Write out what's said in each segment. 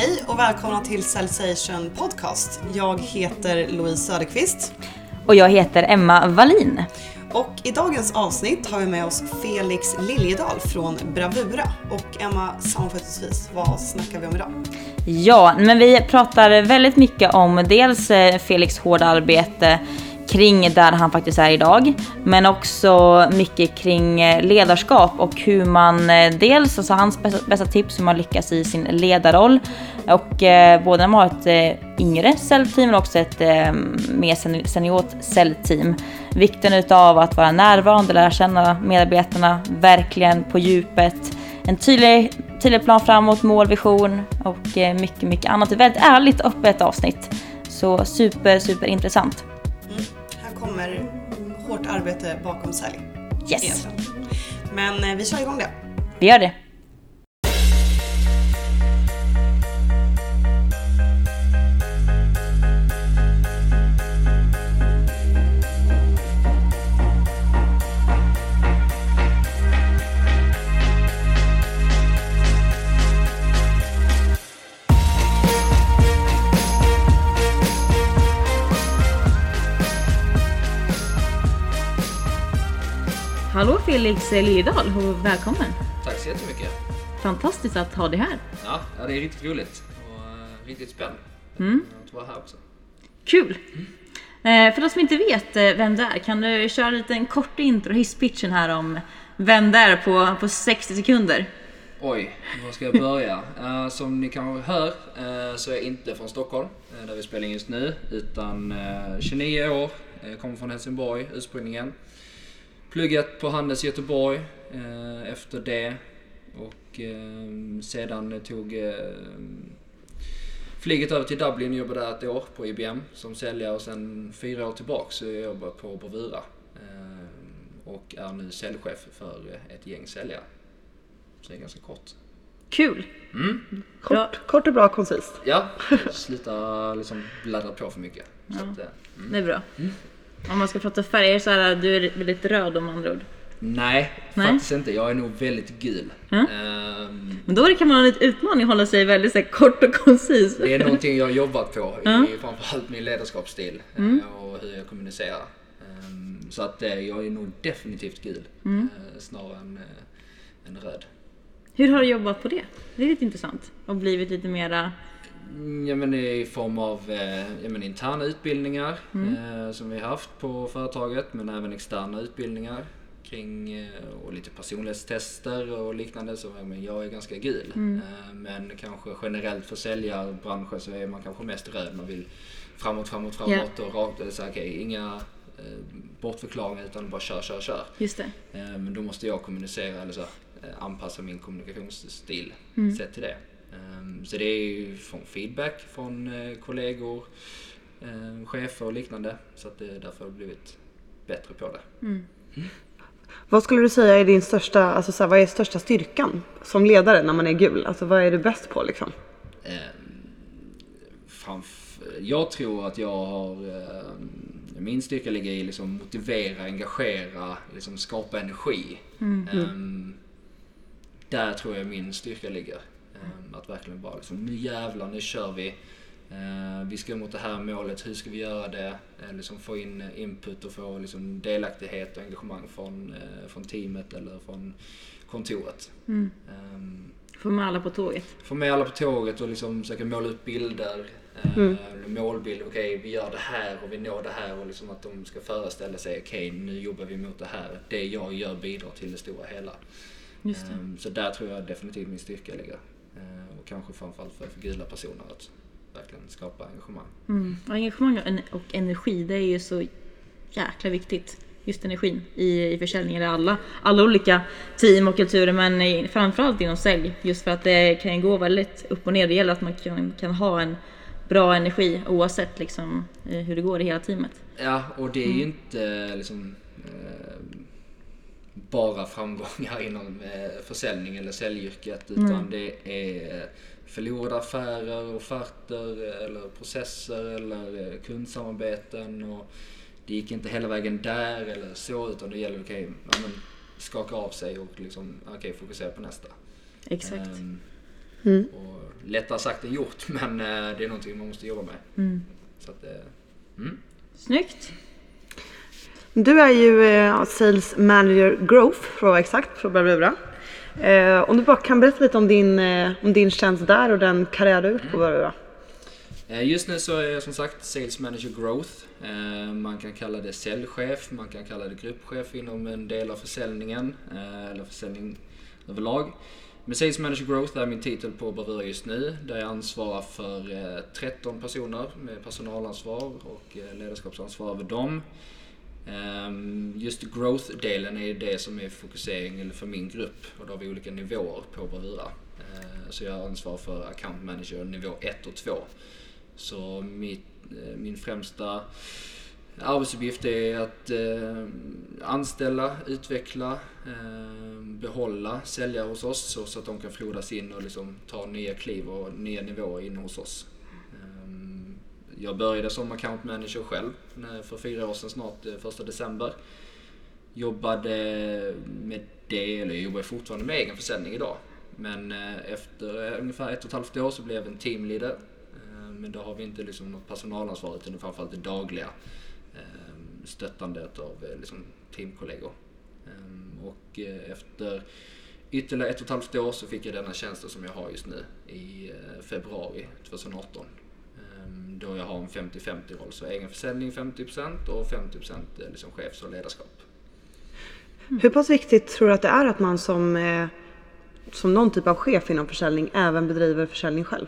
Hej och välkomna till Cellsation Podcast. Jag heter Louise Söderqvist. Och jag heter Emma Wallin. Och i dagens avsnitt har vi med oss Felix Liljedahl från Bravura. Och Emma, sammanfattningsvis, vad snackar vi om idag? Ja, men vi pratar väldigt mycket om dels eh, Felix hårda arbete kring där han faktiskt är idag, men också mycket kring eh, ledarskap och hur man eh, dels, alltså hans bästa, bästa tips hur man lyckas i sin ledarroll och eh, både när man har ett eh, yngre säljteam men också ett eh, mer seniort säljteam. Vikten utav att vara närvarande, lära känna medarbetarna verkligen på djupet. En tydlig, tydlig plan framåt, mål, vision och eh, mycket, mycket annat. Ett väldigt ärligt öppet avsnitt. Så super, super intressant mm kommer hårt arbete bakom sälj. Yes. Men eh, vi kör igång det. Vi gör det. Hallå Felix Liljedahl och välkommen! Tack så jättemycket! Fantastiskt att ha dig här! Ja, ja det är riktigt roligt och uh, riktigt spännande mm. att vara här också. Kul! Mm. Eh, för de som inte vet eh, vem det är, kan du köra en liten kort intro, hisspitchen här om vem det är på, på 60 sekunder? Oj, var ska jag börja? uh, som ni kanske hör uh, så är jag inte från Stockholm, uh, där vi spelar in just nu, utan 29 år, kommer från Helsingborg ursprungligen pluggat på Handels i Göteborg eh, efter det. Och eh, sedan tog eh, flyget över till Dublin och jobbade där ett år på IBM som säljare och sen fyra år tillbaks så jag jobbar på Bravura. Eh, och är nu säljchef för ett gäng säljare. Så det är ganska kort. Kul! Mm. Kort, kort och bra koncist. Ja, sluta liksom bladdra på för mycket. Ja. Att, mm. Det är bra. Mm. Om man ska prata färger så är du är väldigt röd om andra ord. Nej, Nej, faktiskt inte. Jag är nog väldigt gul. Mm. Um, Men då kan man ha en utmaning att hålla sig väldigt så kort och koncis. Det är någonting jag har jobbat på mm. i framförallt min ledarskapsstil mm. och hur jag kommunicerar. Um, så att uh, jag är nog definitivt gul mm. uh, snarare än, uh, än röd. Hur har du jobbat på det? Det är lite intressant och blivit lite mera ja, men I form av eh, ja, men interna utbildningar mm. eh, som vi har haft på företaget men även externa utbildningar kring eh, och lite personlighetstester och liknande. Så ja, men jag är ganska gul. Mm. Eh, men kanske generellt för säljarbranschen så är man kanske mest röd. Man vill framåt, framåt, framåt yeah. och rakt. Så, okay, inga bortförklaringar utan bara kör, kör, kör. Just det. Men då måste jag kommunicera eller så, anpassa min kommunikationsstil mm. sett till det. Så det är ju från feedback från eh, kollegor, ehm, chefer och liknande. Så att det är därför har blivit bättre på det. Mm. Mm. Vad skulle du säga är din största, alltså så här, vad är största styrkan som ledare när man är gul? Alltså vad är du bäst på liksom? Eh, jag tror att jag har, eh, min styrka ligger i liksom motivera, engagera, liksom skapa energi. Mm. Eh, där tror jag min styrka ligger. Ehm, att verkligen bara liksom, nu jävlar, nu kör vi. Ehm, vi ska mot det här målet, hur ska vi göra det? Ehm, liksom få in input och få liksom delaktighet och engagemang från, eh, från teamet eller från kontoret. Mm. Få med alla på tåget? Få med alla på tåget och liksom försöka måla upp bilder. Mm. Målbild, okej okay, vi gör det här och vi når det här och liksom att de ska föreställa sig, okej okay, nu jobbar vi mot det här. Det jag gör bidrar till det stora hela. Just det. Så där tror jag definitivt min styrka ligger. Eh, och kanske framförallt för, för gula personer att verkligen skapa engagemang. Mm. Och engagemang och energi, det är ju så jäkla viktigt. Just energin i, i försäljningen, alla, alla olika team och kulturer men i, framförallt inom sälj. Just för att det kan gå väldigt upp och ner. Det gäller att man kan, kan ha en bra energi oavsett liksom, eh, hur det går i hela teamet. Ja, och det är ju mm. inte liksom, eh, bara framgångar inom eh, försäljning eller säljyrket utan mm. det är förlorade affärer, offerter eller processer eller eh, kundsamarbeten och det gick inte hela vägen där eller så utan det gäller okay, ja, skaka av sig och liksom, okay, fokusera på nästa. Exakt. Um, mm. Och lättare sagt än gjort men eh, det är någonting man måste jobba med. Mm. Så att, eh, mm. Snyggt. Du är ju eh, Sales Manager Growth för att vara exakt, på Bravura. Eh, om du bara kan berätta lite om din, eh, om din tjänst där och den karriär du har gjort på Bravura. Eh, just nu så är jag som sagt Sales Manager Growth. Eh, man kan kalla det säljchef, man kan kalla det gruppchef inom en del av försäljningen eh, eller försäljning överlag. Men Sales Manager Growth är min titel på Bravura just nu där jag ansvarar för 13 personer med personalansvar och ledarskapsansvar över dem. Ehm, just growth-delen är det som är fokusering för min grupp och då har vi olika nivåer på Bravura. Ehm, så jag ansvarar för account manager nivå 1 och 2. Så mitt, eh, min främsta arbetsuppgift är att eh, anställa, utveckla, ehm, behålla säljare hos oss så, så att de kan frodas in och liksom ta nya kliv och nya nivåer in hos oss. Jag började som account manager själv för fyra år sedan snart, eh, första december. Jobbade med det, eller jag jobbar fortfarande med egen försäljning idag. Men eh, efter eh, ungefär ett och ett halvt år så blev jag en teamleader. Men då har vi inte liksom något personalansvar utan framförallt det dagliga ehm, stöttandet av liksom teamkollegor. Ehm, och efter ytterligare ett och ett halvt år så fick jag denna tjänsten som jag har just nu i februari 2018. Eh, Då jag har en 50-50 roll, så egen försäljning 50% och 50% är liksom chefs och ledarskap. Hur pass viktigt tror du att det är att man som, eh, som någon typ av chef inom försäljning även bedriver försäljning själv?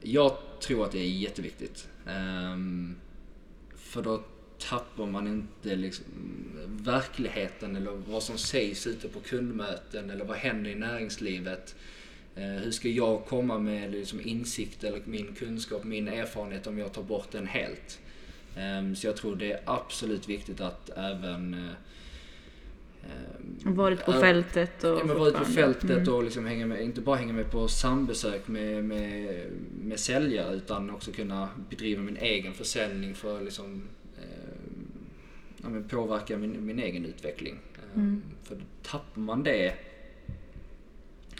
Jag tror att det är jätteviktigt. Ehm, för då tappar man inte liksom verkligheten eller vad som sägs ute på kundmöten eller vad händer i näringslivet. Eh, hur ska jag komma med liksom insikt eller min kunskap, min erfarenhet om jag tar bort den helt? Ehm, så jag tror det är absolut viktigt att även eh, ehm, Varit på fältet och... Ja, varit på fältet Mm. och liksom hänga med, inte bara hänga med på sambesök med, med, med säljare utan också kunna bedriva min egen försäljning för att liksom, eh, påverka min, min egen utveckling. Eh, Mm. För tappar man det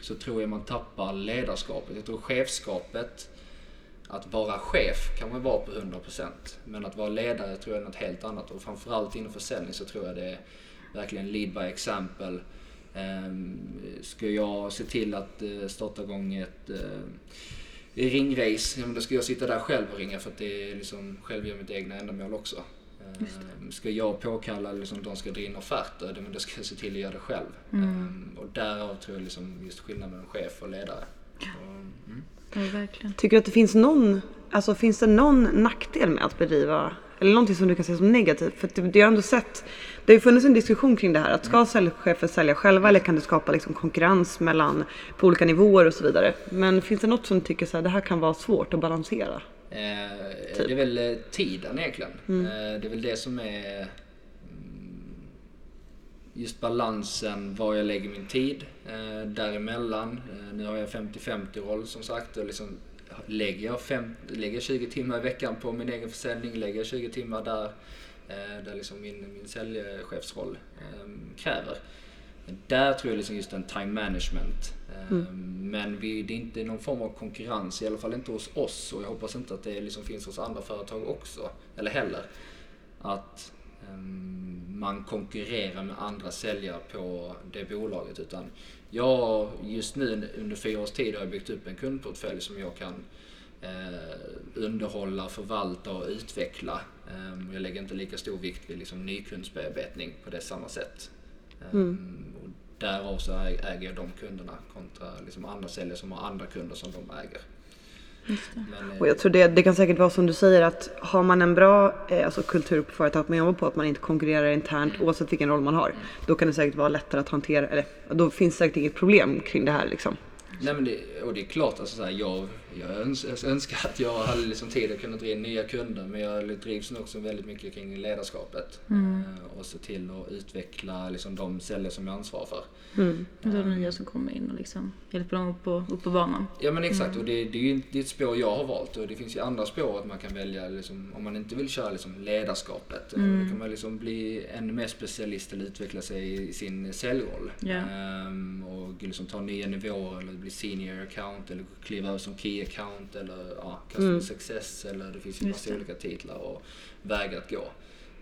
så tror jag man tappar ledarskapet. Jag tror chefskapet, att vara chef kan man vara på 100% men att vara ledare tror jag är något helt annat och framförallt inom försäljning så tror jag det är verkligen lead by example. Ehm, ska jag se till att eh, starta igång ett eh, ringrace, då ska jag sitta där själv och ringa för att det är liksom själv gör mitt egna ändamål också. Ehm, Ska jag påkalla liksom, de ska dra in offerter, då- men då ska jag se till att göra det själv. Ehm, Och därav tror jag liksom just skillnaden mellan chef och ledare. Och, mm. Ja, verkligen. Tycker du att det finns någon, alltså finns det någon nackdel med att bedriva, eller någonting som du kan se som negativt? För att det, det har ändå sett, det har ju funnits en diskussion kring det här, att ska säljchefer sälja själva eller kan det skapa liksom konkurrens mellan, på olika nivåer och så vidare? Men finns det något som du tycker så här, det här kan vara svårt att balansera? Eh, Det är väl eh, tiden egentligen. Eh, det är väl det som är mm, just balansen var jag lägger min tid eh, däremellan. Eh, nu har jag 50-50 roll som sagt. Och liksom, lägger, jag fem, lägger jag 20 timmar i veckan på min egen försäljning, lägger jag 20 timmar där, eh, där liksom min, min säljchefsroll eh, kräver. Där tror jag liksom just en time management. Eh, Men vi, det är inte någon form av konkurrens, i alla fall inte hos oss och jag hoppas inte att det liksom finns hos andra företag också, eller heller. Att ehm, man konkurrerar med andra säljare på det bolaget utan jag just nu under fyra års tid har jag byggt upp en kundportfölj som jag kan eh, underhålla, förvalta och utveckla. Ehm, jag lägger inte lika stor vikt vid liksom nykundsbearbetning på det samma sätt. Ehm, och därav så äger jag de kunderna kontra liksom andra säljare som har andra kunder som de äger. Men, eh, Och jag tror det, det kan säkert vara som du säger att har man en bra eh, alltså kultur på företaget man jobbar på, att man inte konkurrerar internt oavsett vilken roll man har, då kan det säkert vara lättare att hantera, eller då finns säkert inget problem kring det här liksom. Nej men det, och det är klart, alltså, så här, jag, jag öns- jag önskar att jag hade liksom tid att kunna dra in nya kunder men jag drivs nog också väldigt mycket kring ledarskapet. Eh, och se till att utveckla liksom, de säljare som jag ansvarar för. Det är de nya som kommer in och liksom hjälper dem upp på, upp på banan. Ja men exakt och det, det är ju det är ett spår jag har valt och det finns ju andra spår att man kan välja liksom, om man inte vill köra liksom, ledarskapet. Mm. Då kan man liksom bli ännu mer specialist eller utveckla sig i sin säljroll. Ja. Ehm, och liksom ta nya nivåer eller bli senior account eller kliva över som key account eller ja, customer Mm. success eller det finns ju Just massa det. olika titlar och vägar att gå.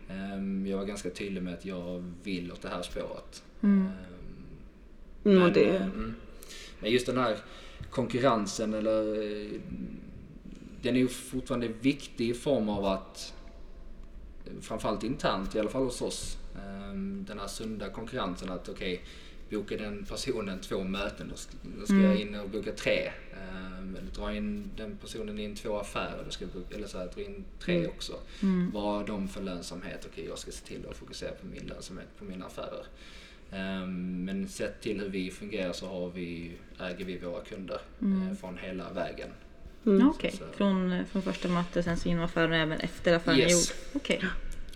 Ehm, jag var ganska tydlig med att jag vill åt det här spåret. Mm. Mm, och men, det, mm. men just den här konkurrensen eller eh, den är ju fortfarande viktig i form av att framförallt internt, i alla fall hos oss, ehm, den här sunda konkurrensen att okej, bokar den personen två möten, då ska, då ska jag in och boka tre. Ehm, Eller dra in den personen in två affärer, då ska jag boka, eller så här, dra in tre också. Vad har de för lönsamhet? Okej, jag ska se till att fokusera på min lönsamhet, på mina affärer. Ehm, Men sett till hur vi fungerar så har vi, äger vi våra kunder eh, från hela vägen. Mm. Okej, Så- från, från första mötet sen så inom affären och även efter affären är Yes. gjord.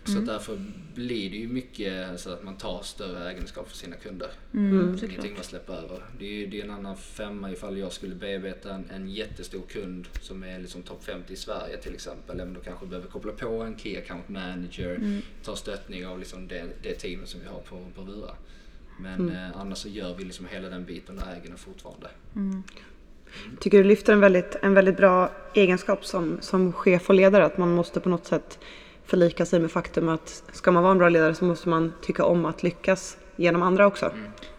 Okej. Så därför blir det ju mycket så att man tar större egenskap för sina kunder. Mm, Ingenting såklart. man släpper över. Det är ju det är en annan femma ifall jag skulle bearbeta en, en jättestor kund som är liksom topp 50 i Sverige till exempel. Men då kanske behöver koppla på en Key Account Manager, Mm. ta stöttning av liksom det, det teamet som vi har på Bravura. Men eh, annars så gör vi liksom hela den biten och äger den fortfarande. tycker du lyfter en väldigt, en väldigt bra egenskap som, som chef och ledare. Att man måste på något sätt förlika sig med faktum att ska man vara en bra ledare så måste man tycka om att lyckas genom andra också.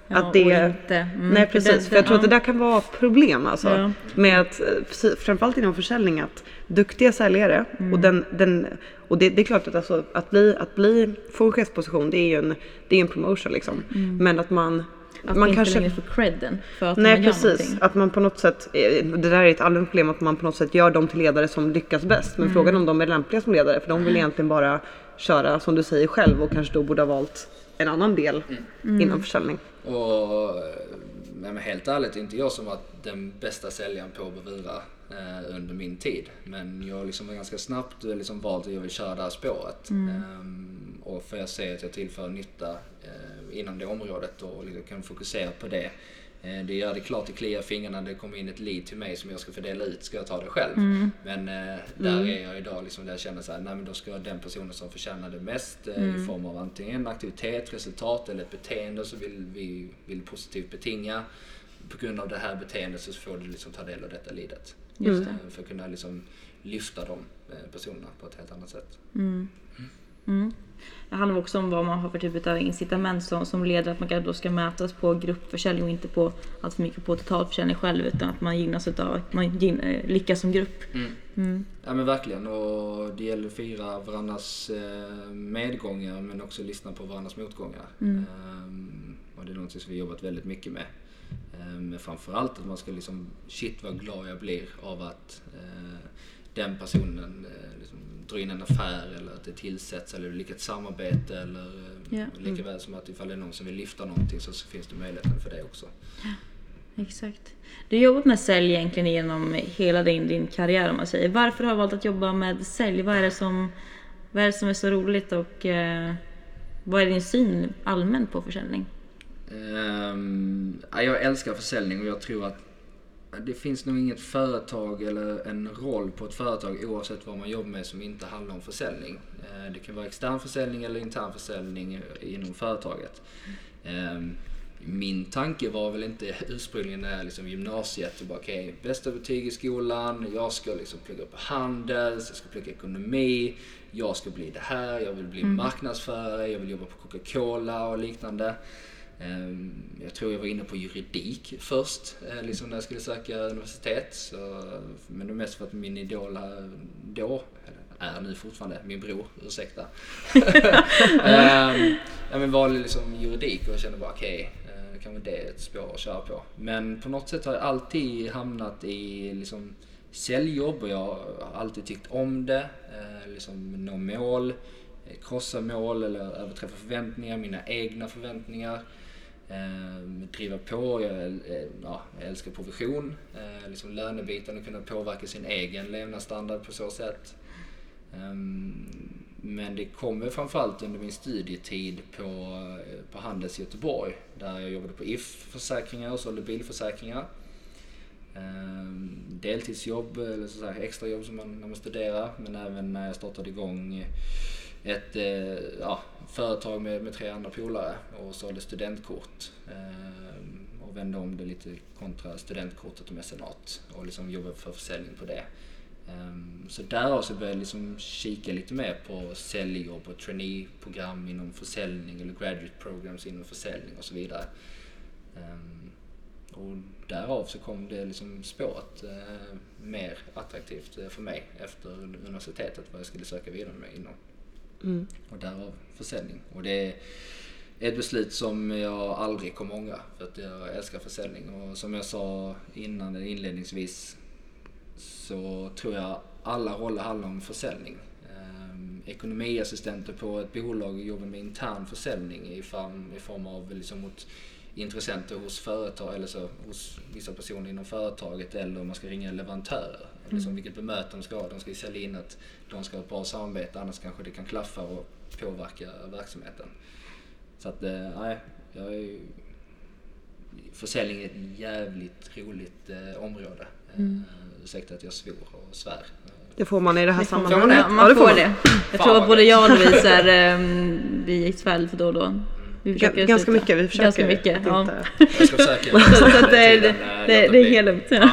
Ja, att det, och inte. Mm, nej för precis, den- för jag tror att det ja. där kan vara problem alltså. Ja. Med att, eh, framförallt inom försäljning, att duktiga säljare Mm. och, den, den, och det, det är klart att, alltså, att, bli, att bli, få en chefsposition det är ju en, det är en promotion liksom. Men att man, Mm. Att man inte kanske längre får credden för att Nej man gör precis, någonting. att man på något sätt, det där är ett allmänt problem att man på något sätt gör dem till ledare som lyckas bäst. Mm. Men frågan om de är lämpliga som ledare för de vill egentligen bara köra som du säger själv och kanske då borde ha valt en annan del Mm. inom försäljning. Och eh, men helt ärligt, inte jag som varit den bästa säljaren på Bravura eh, under min tid. Men jag liksom var ganska snabbt eh, liksom valt att jag vill köra det här spåret. Ehm, och för jag ser att jag tillför nytta eh, inom det området och liksom kan fokusera på det. Eh, Det gör det klart, det kliar fingrarna, det kommer in ett lead till mig som jag ska fördela ut, ska jag ta det själv? Men eh, där är jag idag liksom där jag känner så här, nej men då ska den personen som förtjänar det mest eh, i form av antingen aktivitet, resultat eller ett beteende så vill vi vill positivt betinga. På grund av det här beteendet så får du liksom ta del av detta leadet. Just Eh, För att kunna liksom lyfta de eh, personerna på ett helt annat sätt. Mm. Det handlar också om vad man har för typ av incitament som, som leder att man då ska mätas på gruppförsäljning och inte på allt för mycket på totalförsäljning själv utan att man gynnas utav att man gyn, eh, lyckas som grupp. Mm. Ja men verkligen och det gäller att fira varandras eh, medgångar men också lyssna på varandras motgångar. Ehm, och det är något som vi har jobbat väldigt mycket med. Ehm, men framförallt att man ska liksom, shit vad glad jag blir av att eh, den personen eh, liksom, drar in en affär eller att det tillsätts eller lyckat samarbete eller eh, Ja. lika väl som att ifall det är någon som vill lyfta någonting så, så finns det möjligheten för det också. Exakt. Du har jobbat med sälj egentligen genom hela din, din karriär om man säger. Varför har du valt att jobba med sälj? Vad är det som, vad är, det som är så roligt och eh, vad är din syn allmänt på försäljning? Ehm, ja, jag älskar försäljning och jag tror att det finns nog inget företag eller en roll på ett företag oavsett vad man jobbar med som inte handlar om försäljning. Eh, det kan vara extern försäljning eller intern försäljning inom företaget. Ehm, min tanke var väl inte ursprungligen när jag liksom gymnasiet och bara okej, okay, bästa betyg i skolan, jag ska liksom plugga på handel, jag ska plugga ekonomi, jag ska bli det här, jag vill bli marknadsförare, jag vill jobba på Coca-Cola och liknande. Ehm, Jag tror jag var inne på juridik först, eh, liksom när jag skulle söka universitet. Så, men det är mest för att min idol då, är nu fortfarande, min bror, ursäkta. Ehm, ja, men valde liksom juridik och kände bara okej, okay, kanske det är ett spår att köra på. Men på något sätt har jag alltid hamnat i liksom säljjobb och jag har alltid tyckt om det. Eh, liksom nå mål, eh, krossa mål eller överträffa förväntningar, mina egna förväntningar. Eh, driva på, jag, eh, ja, jag älskar provision, eh, liksom lönebiten och kunna påverka sin egen levnadsstandard på så sätt. Ehm, men det kom framförallt under min studietid på, eh, på Handels i Göteborg där jag jobbade på If försäkringar och sålde bilförsäkringar. Ehm, deltidsjobb eller så extrajobb som man, när man studerar men även när jag startade igång ett eh, ja, företag med, med tre andra polare och sålde studentkort. Eh, och vände om det lite kontra studentkortet och mecenat och liksom jobbade för försäljning på det. Eh, så därav så började jag liksom kika lite mer på säljjobb och traineeprogram inom försäljning eller graduate programs inom försäljning och så vidare. Eh, och därav så kom det liksom spåret mer attraktivt för mig efter universitetet vad jag skulle söka vidare med inom. Mm. Och därav försäljning. Och det är ett beslut som jag aldrig kommer ångra för att jag älskar försäljning. Och som jag sa innan inledningsvis så tror jag alla roller handlar om försäljning. Ehm, ekonomiassistenter på ett bolag jobbar med intern försäljning i form, i form av liksom mot intressenter hos företag eller så, hos vissa personer inom företaget eller om man ska ringa leverantörer. Mm. Liksom vilket bemötande de ska ha. De ska ju sälja in att de ska ha ett bra samarbete annars kanske det kan klaffa och påverka verksamheten. Så att, eh, nej, jag är Försäljning är ett jävligt roligt eh, område. Mm. Eh, ursäkta att jag svor och svär. Det får man i det här det sammanhanget. Man, man, ja, får, får det. Jag tror att både jag och Louise är, um, vi svär för då och då. Ganska sluta. mycket, vi försöker. Ganska mycket, ja. Jag ska försöka. så, så det, det, det, det är helt lugnt. Ja.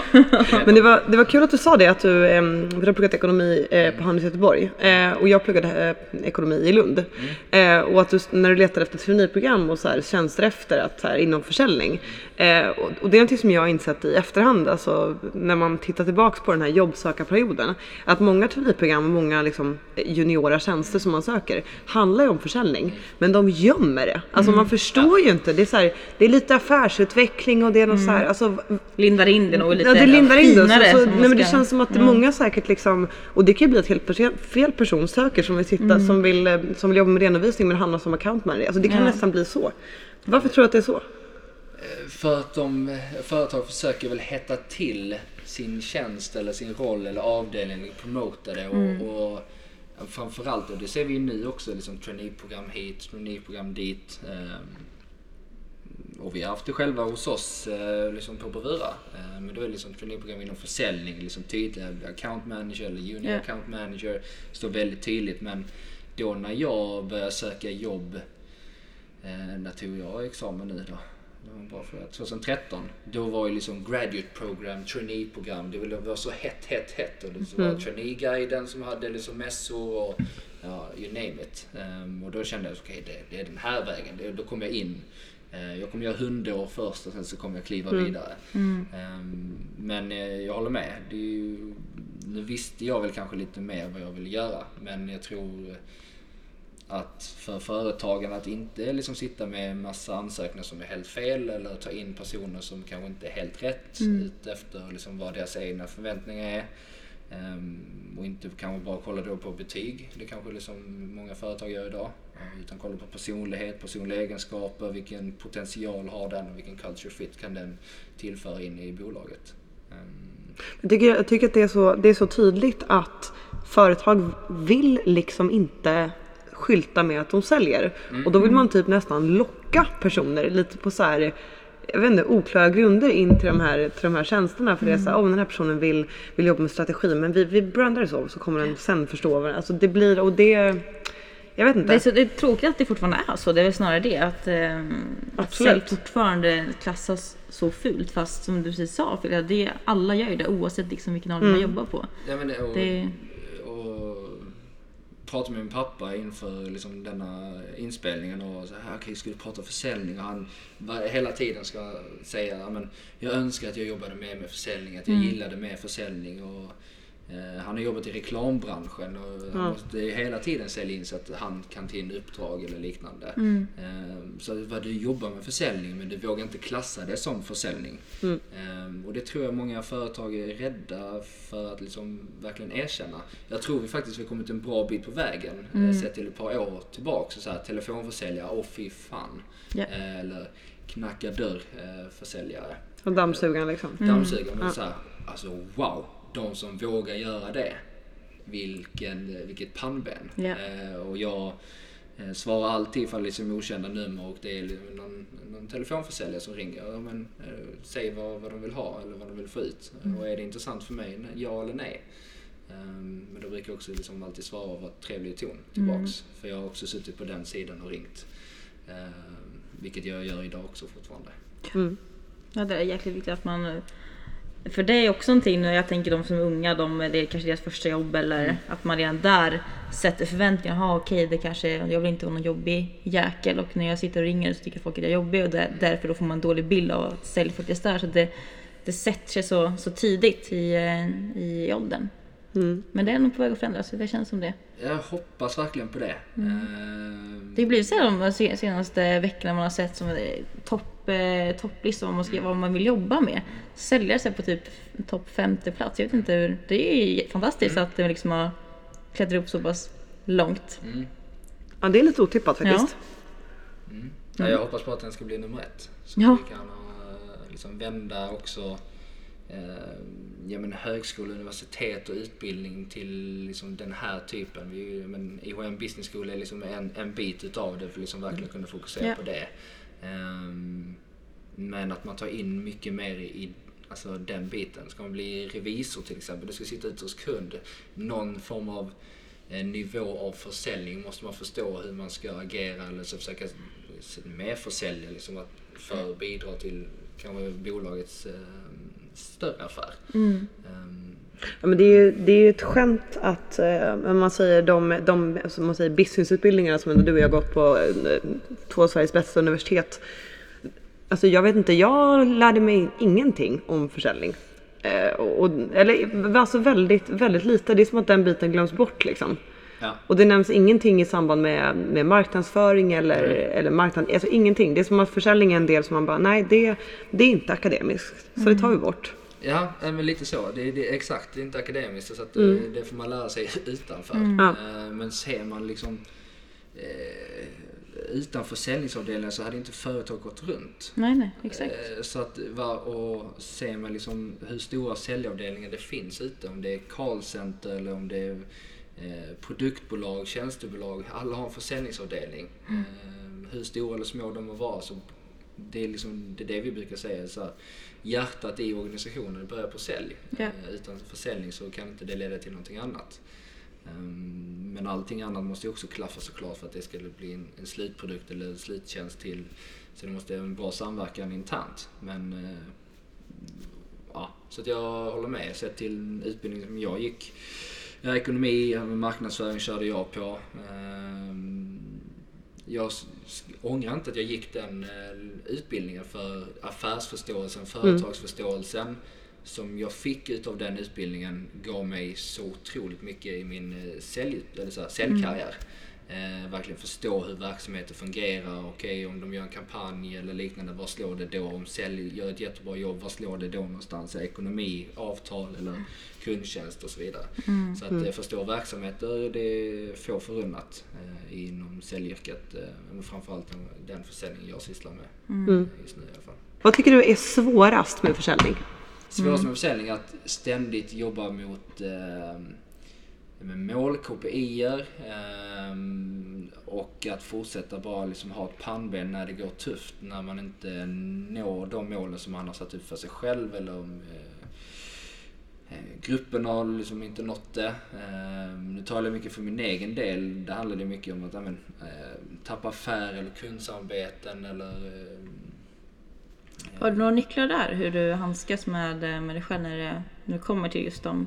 Men det var, det var kul att du sa det, att du, eh, du har pluggat ekonomi eh, på Handels Göteborg eh, och jag pluggade eh, ekonomi i Lund. Mm. Eh, och att du, när du letade efter traineeprogram och så här, tjänster efter att, så här, inom försäljning. Eh, och, och, det är någonting som jag har insett i efterhand, alltså när man tittar tillbaks på den här jobbsökarperioden. Att många traineeprogram och många liksom, juniora tjänster som man söker handlar ju om försäljning. Men de gömmer det. Alltså mm. man förstår ju inte. Det är, så här, det är lite affärsutveckling och det är något mm. så här, alltså, Lindar in det nog lite ja, det lindar in. Det, så, så, nej, men det känns som att mm. många säkert liksom, och det kan ju bli att helt fel person söker som vill sitta, mm. som, vill, eh, som vill jobba med redovisning men hamnar som account manager. Alltså det kan ja. nästan bli så. Varför tror du att det är så? Eh, för att de, företag försöker väl hetta till sin tjänst eller sin roll eller avdelning, promota det och, mm. och framförallt, och det ser vi nu också, liksom traineeprogram hit, traineeprogram dit. Um, och vi har haft det själva hos oss eh, liksom på Bravura. Eh, men då är det liksom traineeprogram inom försäljning, liksom tydligt. Account manager eller junior yeah. account manager. Står väldigt tydligt. Men då när jag började söka jobb, eh, när tog jag examen nu då? Var bara för 2013. Då var ju liksom graduate program, trainee-program. Det var så hett, hett, hett. Och det var mm. trainee-guiden som hade liksom mässor och ja, you name it. Um, och då kände jag, okej okay, det, det, är den här vägen. Det, då kom jag in Eh, jag kommer göra hundår först och sen så kommer jag kliva mm. vidare. Mm. Ehm, men eh, jag håller med. Ju, nu visste jag väl kanske lite mer vad jag ville göra. Men jag tror att för företagen att inte liksom sitta med massa ansökningar som är helt fel eller ta in personer som kanske inte är helt rätt mm. ut efter liksom vad deras egna förväntningar är. Um, och inte kanske bara kolla då på betyg. Det kanske liksom många företag gör idag. Utan kolla på personlighet, personliga egenskaper, vilken potential har den och vilken culture fit kan den tillföra in i bolaget. Um, jag, tycker, jag tycker att det är, så, det är så tydligt att företag vill liksom inte skylta med att de säljer. Mm. Och då vill man typ nästan locka personer lite på så här jag vet inte, oklara grunder in till de här, till de här tjänsterna. För mm. det är så om oh, den här personen vill, vill jobba med strategi men vi, vi brandar det så så kommer den sen förstå vad Alltså det blir, och det jag vet inte. Det är, så, det är tråkigt att det fortfarande är så. Det är väl snarare det. Att, eh, att sälj fortfarande klassas så fult. Fast som du precis sa, för det, alla gör ju det oavsett liksom vilken ålder mm. man jobbar på. Ja, men det, och, det... och pratade med min pappa inför liksom denna inspelningen och så här, okay, du prata försäljning? Och han hela tiden ska säga, men jag önskar att jag jobbade mer med försäljning, att jag mm. gillade mer försäljning. Och, han har jobbat i reklambranschen och ja. måste hela tiden sälja in så att han kan ta in uppdrag eller liknande. Mm. Eh, så vad du jobbar med försäljning men du vågar inte klassa det som försäljning. Mm. Eh, och det tror jag många företag är rädda för att liksom verkligen erkänna. Jag tror vi faktiskt har kommit en bra bit på vägen. Mm. Sett till ett par år tillbaka. Så här, telefonförsäljare, åh fy fan. Yeah. Eller knacka dörr försäljare. Och dammsugaren liksom. Dammsugaren. Mm. Så här, alltså wow de som vågar göra det, vilken, vilket pannben. Yeah. och jag eh, svarar alltid ifall det är liksom okända nummer och det är någon, någon telefonförsäljare som ringer. Ja, men, eh, säg vad, vad de vill ha eller vad de vill få ut. Mm. Och är det intressant för mig, ja eller nej? Um, men då brukar jag också liksom alltid svara och vara trevlig i ton tillbaks. Mm. För jag har också suttit på den sidan och ringt. Um, vilket jag gör idag också fortfarande. Mm. Ja, det är jäkligt viktigt att man... För det är också någonting när jag tänker de som är unga, de, det är kanske deras första jobb eller Mm. att man redan där sätter förväntningar. Jaha okej, det kanske, jag vill inte vara någon jobbig jäkel och när jag sitter och ringer så tycker folk att jag är jobbig och där, därför då får man en dålig bild av att sälj faktiskt är. Så det, det sätter sig så, så tidigt i, eh, i åldern. Mm. Men det är nog på väg att förändras, det känns som det. Jag hoppas verkligen på det. Eh, Det blir så här de se- senaste veckorna man har sett som eh, topp, eh, topplistor vad man, ska, vad man vill jobba med. Säljer sig på typ topp femte plats. Jag vet inte hur, det är fantastiskt att det liksom har klättrat upp så pass långt. mm. Ja, det är lite otippat faktiskt. Ja, jag hoppas på att den ska bli nummer ett. Så Ja. vi kan eh, liksom vända också eh, ja, men högskola, universitet och utbildning till liksom den här typen. Vi, men IHM Business School är liksom en, en bit utav det för liksom verkligen kunna fokusera Ja. på det. Ehm, men att man tar in mycket mer i alltså den biten. Ska man bli revisor till exempel, du ska sitta ute hos kund. Någon form av eh, nivå av försäljning måste man förstå hur man ska agera eller så försöka med försälja liksom att för att bidra till kanske bolagets eh, större affär. Ehm, Ja, men det, är ju, det är ju ett skämt att eh, man säger de, de som man säger businessutbildningarna som ändå du och jag har gått på eh, två av Sveriges bästa universitet. Alltså jag vet inte, jag lärde mig ingenting om försäljning. Eh, och, eller alltså väldigt, väldigt lite. Det är som att den biten glöms bort liksom. ja. Och det nämns ingenting i samband med, med marknadsföring eller, eller marknad, alltså ingenting. Det är som att försäljning är en del som man bara, nej det, det är inte akademiskt. Så det tar vi bort. Ja, men lite så. Det, det, exakt, det är inte akademiskt så att Mm. eh, det får man lära sig utanför. Ja. Eh, Men ser man liksom eh, utanför säljningsavdelningen så hade inte företag gått runt. Nej, nej, exakt. Eh, Så att, och ser man liksom hur stora säljavdelningar det finns ute, om det är callcenter eller om det är eh, produktbolag, tjänstebolag, alla har en försäljningsavdelning. Mm. Eh, hur stora eller små de må vara så det är, liksom, det är det vi brukar säga. Så här, hjärtat i organisationen börjar på sälj. Ja. Eh, utan försäljning så kan inte det leda till någonting annat. Ehm, Men allting annat måste ju också klaffa såklart för att det ska bli en, en slutprodukt eller en sluttjänst till. Så det måste vara en bra samverkan internt. Men eh, ja, så att jag håller med. Sett till utbildningen som jag gick. Ekonomi, marknadsföring körde jag på. Jag ångrar inte att jag gick den eh, utbildningen för affärsförståelsen, företagsförståelsen som jag fick utav den utbildningen gav mig så otroligt mycket i min eh, sälj, eller så här, säljkarriär. Eh, verkligen förstå hur verksamheter fungerar. Okej, om de gör en kampanj eller liknande, vad slår det då? Om sälj gör ett jättebra jobb, vad slår det då någonstans? Ekonomi, avtal eller kundtjänst och så vidare. Så att eh, förstå verksamheter, det är få förunnat eh, inom säljyrket. Eh, men framförallt den, den försäljning jag sysslar med Mm. just nu i alla fall. Vad tycker du är svårast med försäljning? Svårast med försäljning är att ständigt jobba mot eh, med mål, KPIer eh, och att fortsätta bara liksom ha ett pannben när det går tufft, när man inte når de målen som man har satt upp för sig själv eller om eh, eh, gruppen har liksom inte nått det. Eh, nu talar jag mycket för min egen del. Det handlar det mycket om att ja, men, eh, tappa affär eller kundsamarbeten eller eh, Har du några nycklar där? Hur du handskas med, eh, med dig själv när det, när det kommer till just dem?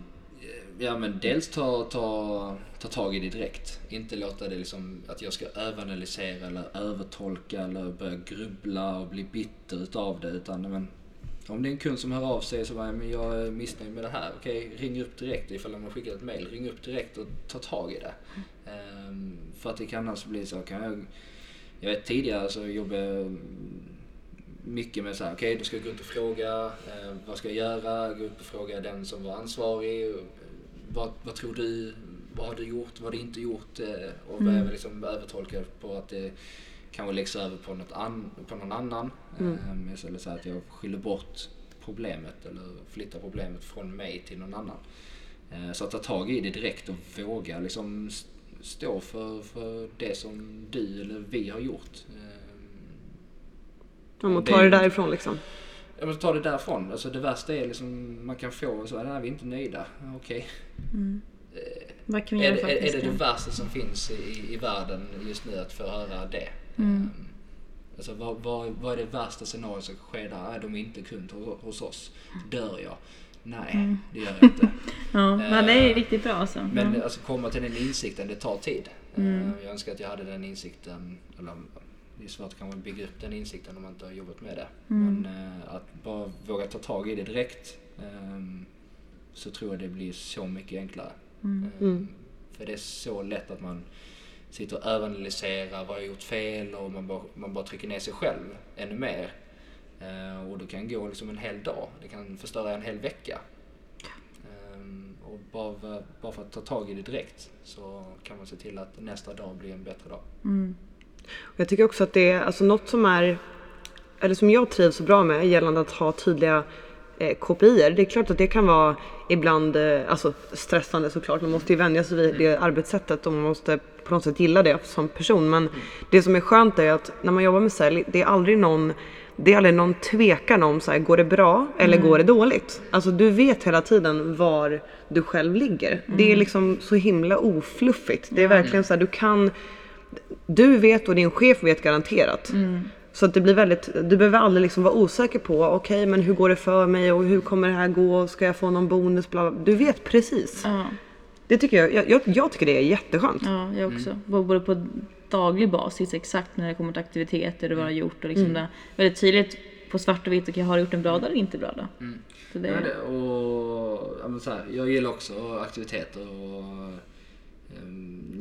Ja men dels ta, ta, ta tag i det direkt. Inte låta det liksom att jag ska överanalysera eller övertolka eller börja grubbla och bli bitter utav det. Utan men, om det är en kund som hör av sig så bara, men jag är missnöjd med det här. Okej, ring upp direkt ifall de har skickat ett mail. Ring upp direkt och ta tag i det. Um, för att det kan annars bli så, kan jag, jag vet tidigare så jobbade jag mycket med så här, okej, då ska jag gå ut och fråga, eh, vad ska jag göra? Gå ut och fråga den som var ansvarig. Vad, vad tror du? Vad har du gjort? Vad har du inte gjort? Eh, och börja liksom övertolka på att det kanske läggs över på, något an, på någon annan. Mm. Eller så här att jag skyller bort problemet eller flyttar problemet från mig till någon annan. Eh, så att ta tag i det direkt och våga liksom st- stå för, för det som du eller vi har gjort. Om att Det- ta det därifrån liksom. Jag måste ta det därifrån. Alltså det värsta är liksom, man kan få så, nej vi är inte nöjda. Okej. Vad kan vi Är, göra är, är det det värsta som finns i, i världen just nu att få höra det? Mm. Ehm, Alltså vad, vad, vad är det värsta scenariot som sker där? Är de inte kund hos, oss? Dör jag? Nej, det gör jag inte. Ja, men det är riktigt bra alltså. Men ja. alltså komma till den insikten, det tar tid. Mm. Eh, Jag önskar att jag hade den insikten, eller det är svårt att kanske bygga upp den insikten om man inte har jobbat med det. Mm. Men eh, att bara våga ta tag i det direkt ehm, så tror jag det blir så mycket enklare. Mm. Ehm, För det är så lätt att man sitter och överanalyserar vad jag har gjort fel och man bara, man bara trycker ner sig själv ännu mer. Eh, och det kan gå liksom en hel dag, det kan förstöra en hel vecka. Ehm, och bara, bara för att ta tag i det direkt så kan man se till att nästa dag blir en bättre dag. Mm. Jag tycker också att det är alltså något som är, eller som jag trivs så bra med gällande att ha tydliga eh, KPIer. Det är klart att det kan vara ibland eh, alltså stressande såklart. Man måste ju vänja sig vid det arbetssättet och man måste på något sätt gilla det som person. Men det som är skönt är att när man jobbar med sälj, det är aldrig någon det är aldrig någon tvekan om så här, går det bra eller går det dåligt? Alltså du vet hela tiden var du själv ligger. Det är liksom så himla ofluffigt. Det är verkligen så här, du kan du vet och din chef vet garanterat. Så att det blir väldigt, du behöver aldrig liksom vara osäker på, okej men hur går det för mig och hur kommer det här gå, ska jag få någon bonus, bla, bla. Du vet precis. Ja, Det tycker jag, jag, jag, jag tycker det är jätteskönt. ja, jag också. Både på daglig basis exakt när det kommer till aktiviteter och vad jag har gjort och liksom det. Väldigt tydligt på svart och vitt, okej har du gjort en bra dag eller inte bra dag? Så det, Ja, det, och, ja, men så här, jag gillar också aktiviteter och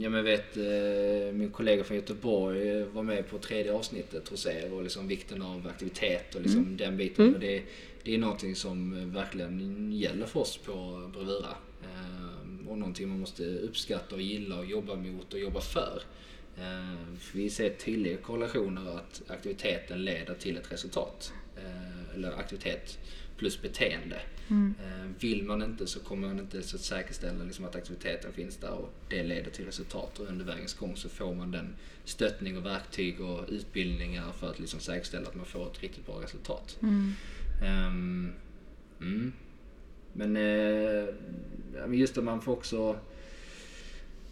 ja, men vet eh, min kollega från Göteborg var med på tredje avsnittet hos er och liksom vikten av aktivitet och liksom den biten. Och det, det är någonting som verkligen gäller för oss på Bravura. Ehm, och någonting man måste uppskatta och gilla och jobba mot och jobba för. Ehm, vi ser tydliga korrelationer att aktiviteten leder till ett resultat. Ehm, eller aktivitet plus beteende. Eh, Vill man inte så kommer man inte så att säkerställa liksom att aktiviteten finns där och det leder till resultat och under vägens gång så får man den stöttning och verktyg och utbildningar för att liksom säkerställa att man får ett riktigt bra resultat. Ehm, mm. Men eh, just att man får också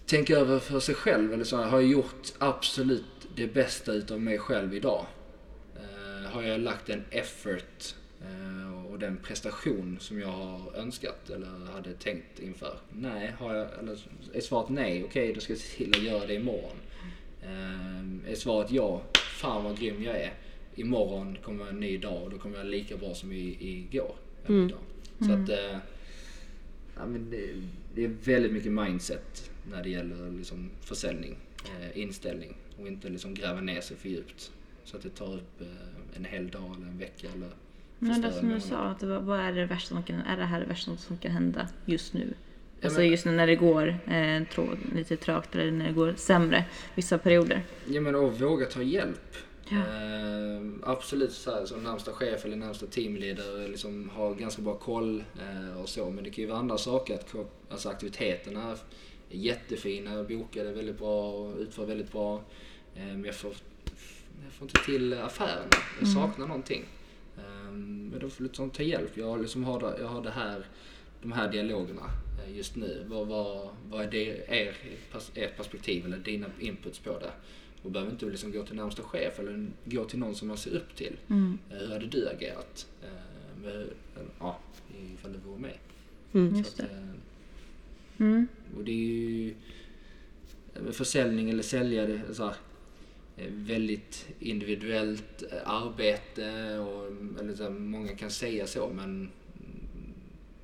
tänka över för sig själv. Eller så här, har jag gjort absolut det bästa utav mig själv idag? Eh, har jag lagt en effort eh, och den prestation som jag har önskat eller hade tänkt inför? Nej, har jag, eller är svaret nej, okej då ska jag se till att göra det imorgon. Eh, är svaret ja, fan vad grym jag är. Imorgon kommer en ny dag och då kommer jag lika bra som i, igår. Eller idag. Så att, eh, ja, men det, det är väldigt mycket mindset när det gäller liksom försäljning, eh, inställning och inte liksom gräva ner sig för djupt. Så att det tar upp eh, en hel dag eller en vecka eller men det som du sa, att det var, vad är det värsta som kan, är det här det värsta som kan hända just nu? Ja, Alltså men- just nu när det går eh, trå, lite trögt eller när det går sämre vissa perioder. Ja men och våga ta hjälp. Ja. Eh, absolut så här, som närmsta chef eller närmsta teamleader liksom har ganska bra koll eh, och så. Men det kan ju vara andra saker. Att, alltså aktiviteterna är jättefina, bokade väldigt bra och utför väldigt bra. Eh, men jag får, jag får inte till affärerna. Jag saknar någonting. Eh, men då får du liksom ta hjälp. Jag, liksom har, det, jag har det här, de här dialogerna eh, just nu. Vad, vad, vad är det, er, ert perspektiv eller dina inputs på det? Och behöver inte liksom gå till närmsta chef eller gå till någon som man ser upp till. Mm. Eh, Hur hade du agerat? Eh, med, ja, ifall du vore med. Mm. Just att, det. eh, Mm. och det är ju försäljning eller sälja, det är så här, Eh, väldigt individuellt eh, arbete och eller så här, många kan säga så men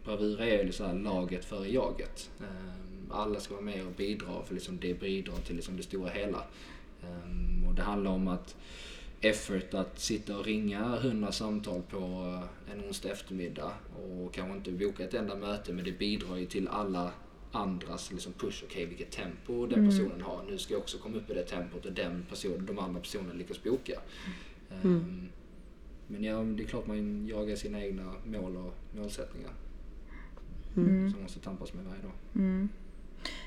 Bravura är ju liksom laget före jaget. Eh, alla ska vara med och bidra för liksom det bidrar till liksom det stora hela. Och det handlar om att effort att sitta och ringa hundra samtal på en onsdag eftermiddag och kanske inte boka ett enda möte men det bidrar ju till alla andras liksom push. Okej, vilket tempo den personen har. Nu ska jag också komma upp i det tempot och den personen, de andra personerna lyckas boka. Ehm, Men ja, det är klart man jagar sina egna mål och målsättningar. Som man måste tampas med varje dag.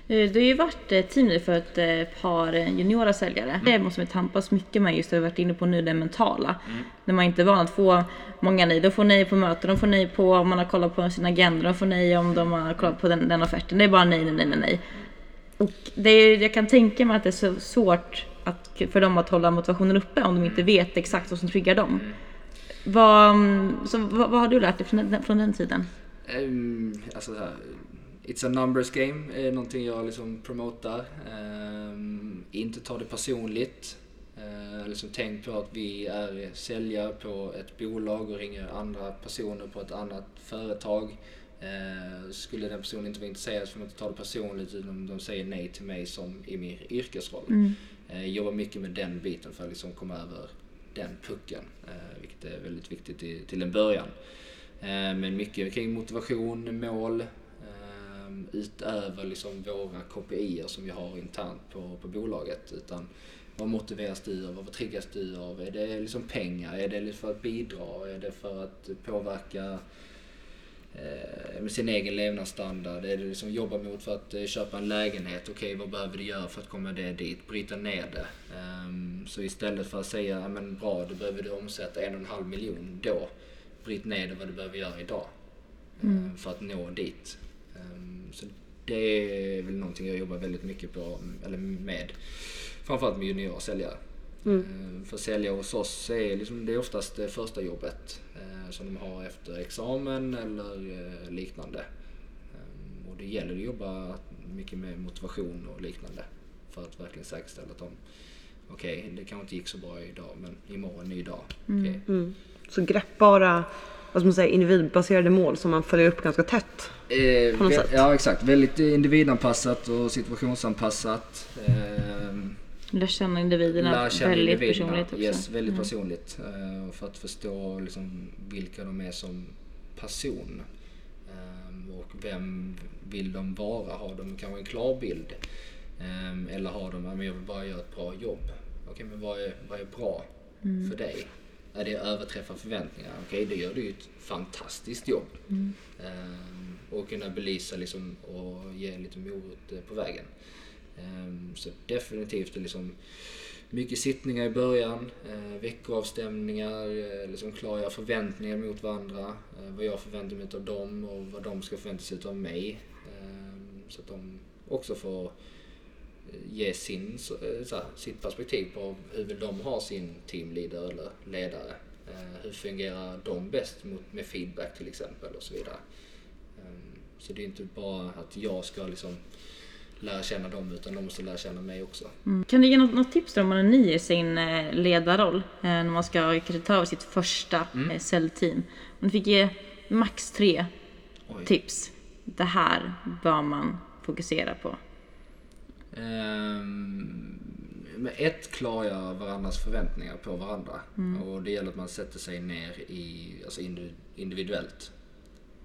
Mm. Eh, Du har ju varit eh, teamleader för ett eh, par juniora säljare. Det måste man tampas mycket med just det vi varit inne på nu, det mentala. När man inte är van att få många nej. De får nej på möten, de får nej på om man har kollat på sin agenda, de får nej om de har kollat på den, den offerten. Det är bara nej, nej, nej, nej, nej. Och det är, jag kan tänka mig att det är så svårt att, för dem att hålla motivationen uppe om de inte vet exakt vad som triggar dem. Vad, så, vad, vad har du lärt dig från den, från den tiden? Um, alltså It's a numbers game är någonting jag liksom promotar. Um, inte ta det personligt. Uh, liksom tänk på att vi är säljare på ett bolag och ringer andra personer på ett annat företag. Uh, skulle den personen inte vara intresserad så får man inte ta det personligt utan de säger nej till mig som i min yrkesroll. Mm. Uh, jobbar mycket med den biten för att liksom komma över den pucken. Vilket är väldigt viktigt i, till en början. Men mycket kring motivation, mål, utöver liksom våra KPI som vi har internt på, på bolaget. Utan vad motiveras du av? Vad triggas du av? Är det liksom pengar? Är det för att bidra? Är det för att påverka eh, sin egen levnadsstandard? Är det liksom jobba mot för att eh, köpa en lägenhet? Okej, okay, vad behöver du göra för att komma det dit? Bryta ner det. Um, så istället för att säga, ja men bra, då behöver du omsätta en och en halv miljon. Då, bryt ner det vad du behöver göra idag. Mm. Um, för att nå dit. Um, så det är väl någonting jag jobbar väldigt mycket på, eller med. Framförallt med juniorsäljare. Mm. För säljare hos oss är liksom, det är oftast det första jobbet som de har efter examen eller liknande. Och det gäller att jobba mycket med motivation och liknande för att verkligen säkerställa att de okej, okay, det kanske inte gick så bra idag men imorgon ny dag. Mm. Okay. Mm. Så greppbara vad ska man säga, individbaserade mål som man följer upp ganska tätt? Eh, på något sätt. Ja exakt, väldigt individanpassat och situationsanpassat. Eh, Lär känna individerna lär känna väldigt individerna. personligt också. Yes, väldigt mm. personligt. Uh, för att förstå liksom, vilka de är som person. Um, och vem vill de vara? Har de kanske en klar bild? Um, eller har de, jag vill bara göra ett bra jobb. Okej, okay, men vad är, vad är bra mm. för dig? Är det överträffa förväntningar? Okej, okay, då gör du ju ett fantastiskt jobb. Mm. Um, och kunna belysa liksom, och ge lite morot på vägen. Ehm, så definitivt liksom mycket sittningar i början, eh, veckoavstämningar, eh, liksom klargöra förväntningar mot varandra. Eh, vad jag förväntar mig av dem och vad de ska förvänta sig av mig. Ehm, så att de också får ge sin, så, sitt perspektiv på hur vill de ha sin teamleader eller ledare. Hur fungerar de bäst mot, med feedback till exempel och så vidare. Ehm, så det är inte bara att jag ska liksom lära känna dem utan de måste lära känna mig också. Mm. Kan du ge något, något tips om man är ny i sin eh, ledarroll? Eh, när man ska kanske ta över sitt första mm. eh, säljteam. Om du fick ge max tre Oj. tips. Det här bör man fokusera på. Um, med ett klargöra varandras förväntningar på varandra. Mm. Och det gäller att man sätter sig ner i, alltså individuellt.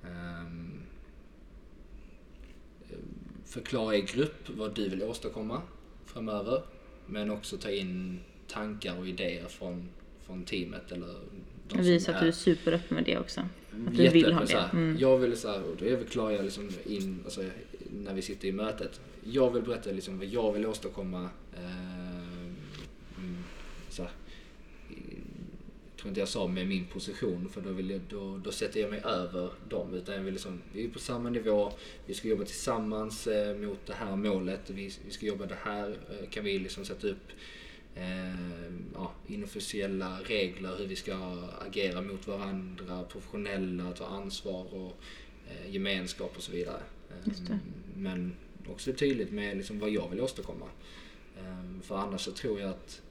Um, förklara i grupp vad du vill åstadkomma framöver. Men också ta in tankar och idéer från, från teamet eller de Visa att du är superöppen med det också. Att du vill ha det. Mm. Jag vill så här, och då förklarar jag liksom in, alltså, när vi sitter i mötet. Jag vill berätta liksom vad jag vill åstadkomma. Eh, mm, så här, tror inte jag sa med min position för då, vill jag, då, då sätter jag mig över dem. Utan jag vill liksom, vi är på samma nivå, vi ska jobba tillsammans eh, mot det här målet. Vi, vi ska jobba det här, eh, kan vi liksom sätta upp eh, ja, inofficiella regler hur vi ska agera mot varandra, professionella, ta ansvar och eh, gemenskap och så vidare. Eh, men också tydligt med liksom vad jag vill åstadkomma. Eh, för annars så tror jag att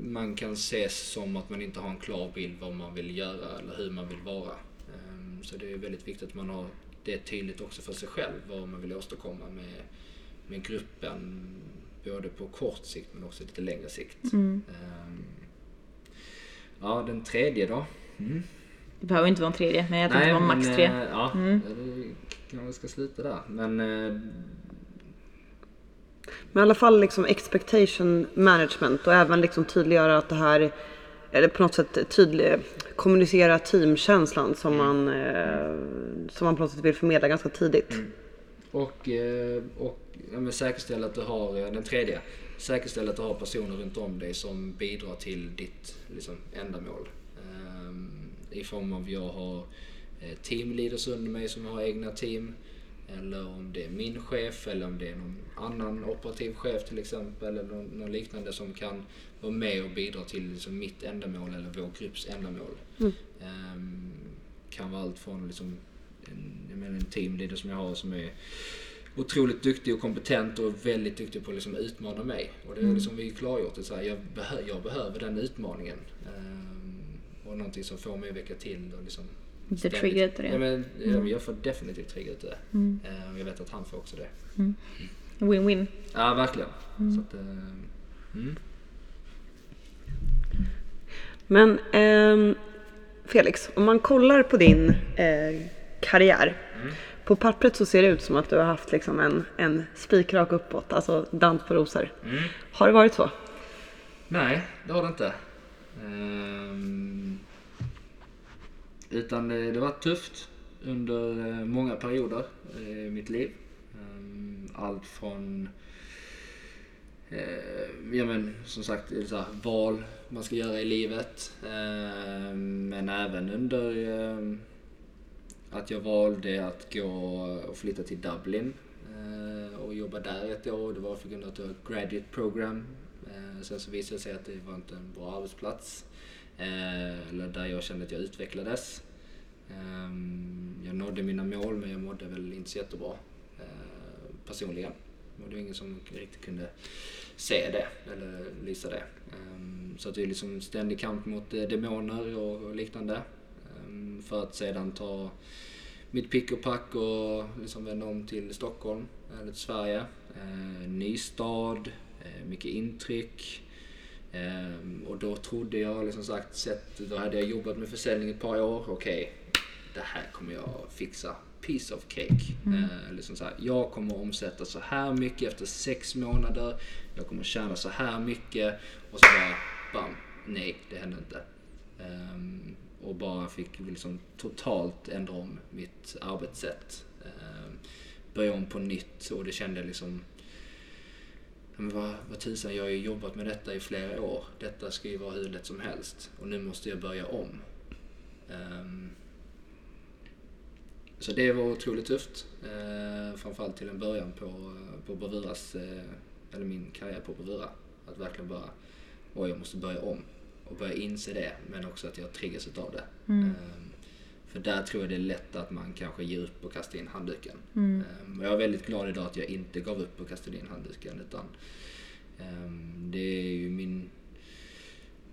man kan ses som att man inte har en klar bild vad man vill göra eller hur man vill vara. Ehm, så det är väldigt viktigt att man har det tydligt också för sig själv vad man vill åstadkomma med, med gruppen. Både på kort sikt men också lite längre sikt. Mm. Ehm, ja, den tredje då? Mm. Det behöver inte vara en tredje, men jag tänkte det var max tre. Eh, ja, mm. Kanske ska sluta där. Men eh, men i alla fall liksom expectation management och även liksom tydliggöra att det här, eller på något sätt tydlig, kommunicera teamkänslan som mm. man, eh, som man på något sätt vill förmedla ganska tidigt. Mm. Och, eh, och ja, säkerställa att du har, den tredje, säkerställa att du har personer runt om dig som bidrar till ditt liksom, ändamål. Um, I form av jag har eh, teamleaders under mig som har egna team. eller om det är min chef eller om det är någon annan operativ chef till exempel eller någon, liknande som kan vara med och bidra till liksom mitt ändamål eller vår grupps ändamål. Mm. Ehm, kan vara allt från liksom en, jag menar en teamleader som jag har som är otroligt duktig och kompetent och väldigt duktig på att liksom utmana mig. Och det är liksom vi klargjort. Det så här, jag, behö, jag behöver den utmaningen. Ehm, och någonting som får mig att väcka till och liksom Lite trigger utav det. Ja, men, ja, jag får definitivt trigger utav det. Mm. Och jag vet att han får också det. Win-win. Ja, verkligen. Så att, mm. Men ehm, Felix, om man kollar på din eh, karriär. På pappret så ser det ut som att du har haft liksom en, en spikrak uppåt, alltså dans på rosor. Mm. Har det varit så? Nej, det har det inte. Ehm, utan det, det var tufft under eh, många perioder eh, i mitt liv. Ehm, allt från ja, men, som sagt så här, val man ska göra i livet. Ehm, men även under att jag valde att gå och flytta till Dublin och jobba där ett år. Det var för grund av att jag var ett graduate program. Sen så visade det sig att det var inte en bra arbetsplats. Eh, eller där jag kände att jag utvecklades. Ehm, jag nådde mina mål men jag mådde väl inte så jättebra eh, personligen. Och det var ingen som riktigt kunde se det eller lysa det. Ehm, så att det är liksom ständig kamp mot eh, demoner och liknande. Ehm, för att sedan ta mitt pick och pack och liksom vända om till Stockholm eller till Sverige. Ny stad, mycket intryck. Ehm, och då trodde jag, liksom sagt, sett, då hade jag jobbat med försäljning ett par år. Okej, det här kommer jag fixa. Piece of cake. Eh, liksom så här, jag kommer omsätta så här mycket efter sex månader. Jag kommer tjäna så här mycket. Och så bara, bam, nej, det hände inte. Ehm, och bara fick liksom totalt ändra om mitt arbetssätt. Ehm, börja om på nytt och det kände liksom men vad, vad tusan, jag har ju jobbat med detta i flera år. Detta ska ju vara hur lätt som helst. Och nu måste jag börja om. Ehm, så det var otroligt tufft. Uh, framförallt till en början på, på Bravuras, eh, eller min karriär på Bravura. Att verkligen bara, oj jag måste börja om. Och börja inse det, men också att jag triggas utav det. Ehm, för där tror jag det är lätt att man kanske ger upp och kastar in handduken. Ehm, och jag är väldigt glad idag att jag inte gav upp och kastade in handduken. Utan ehm, det är ju min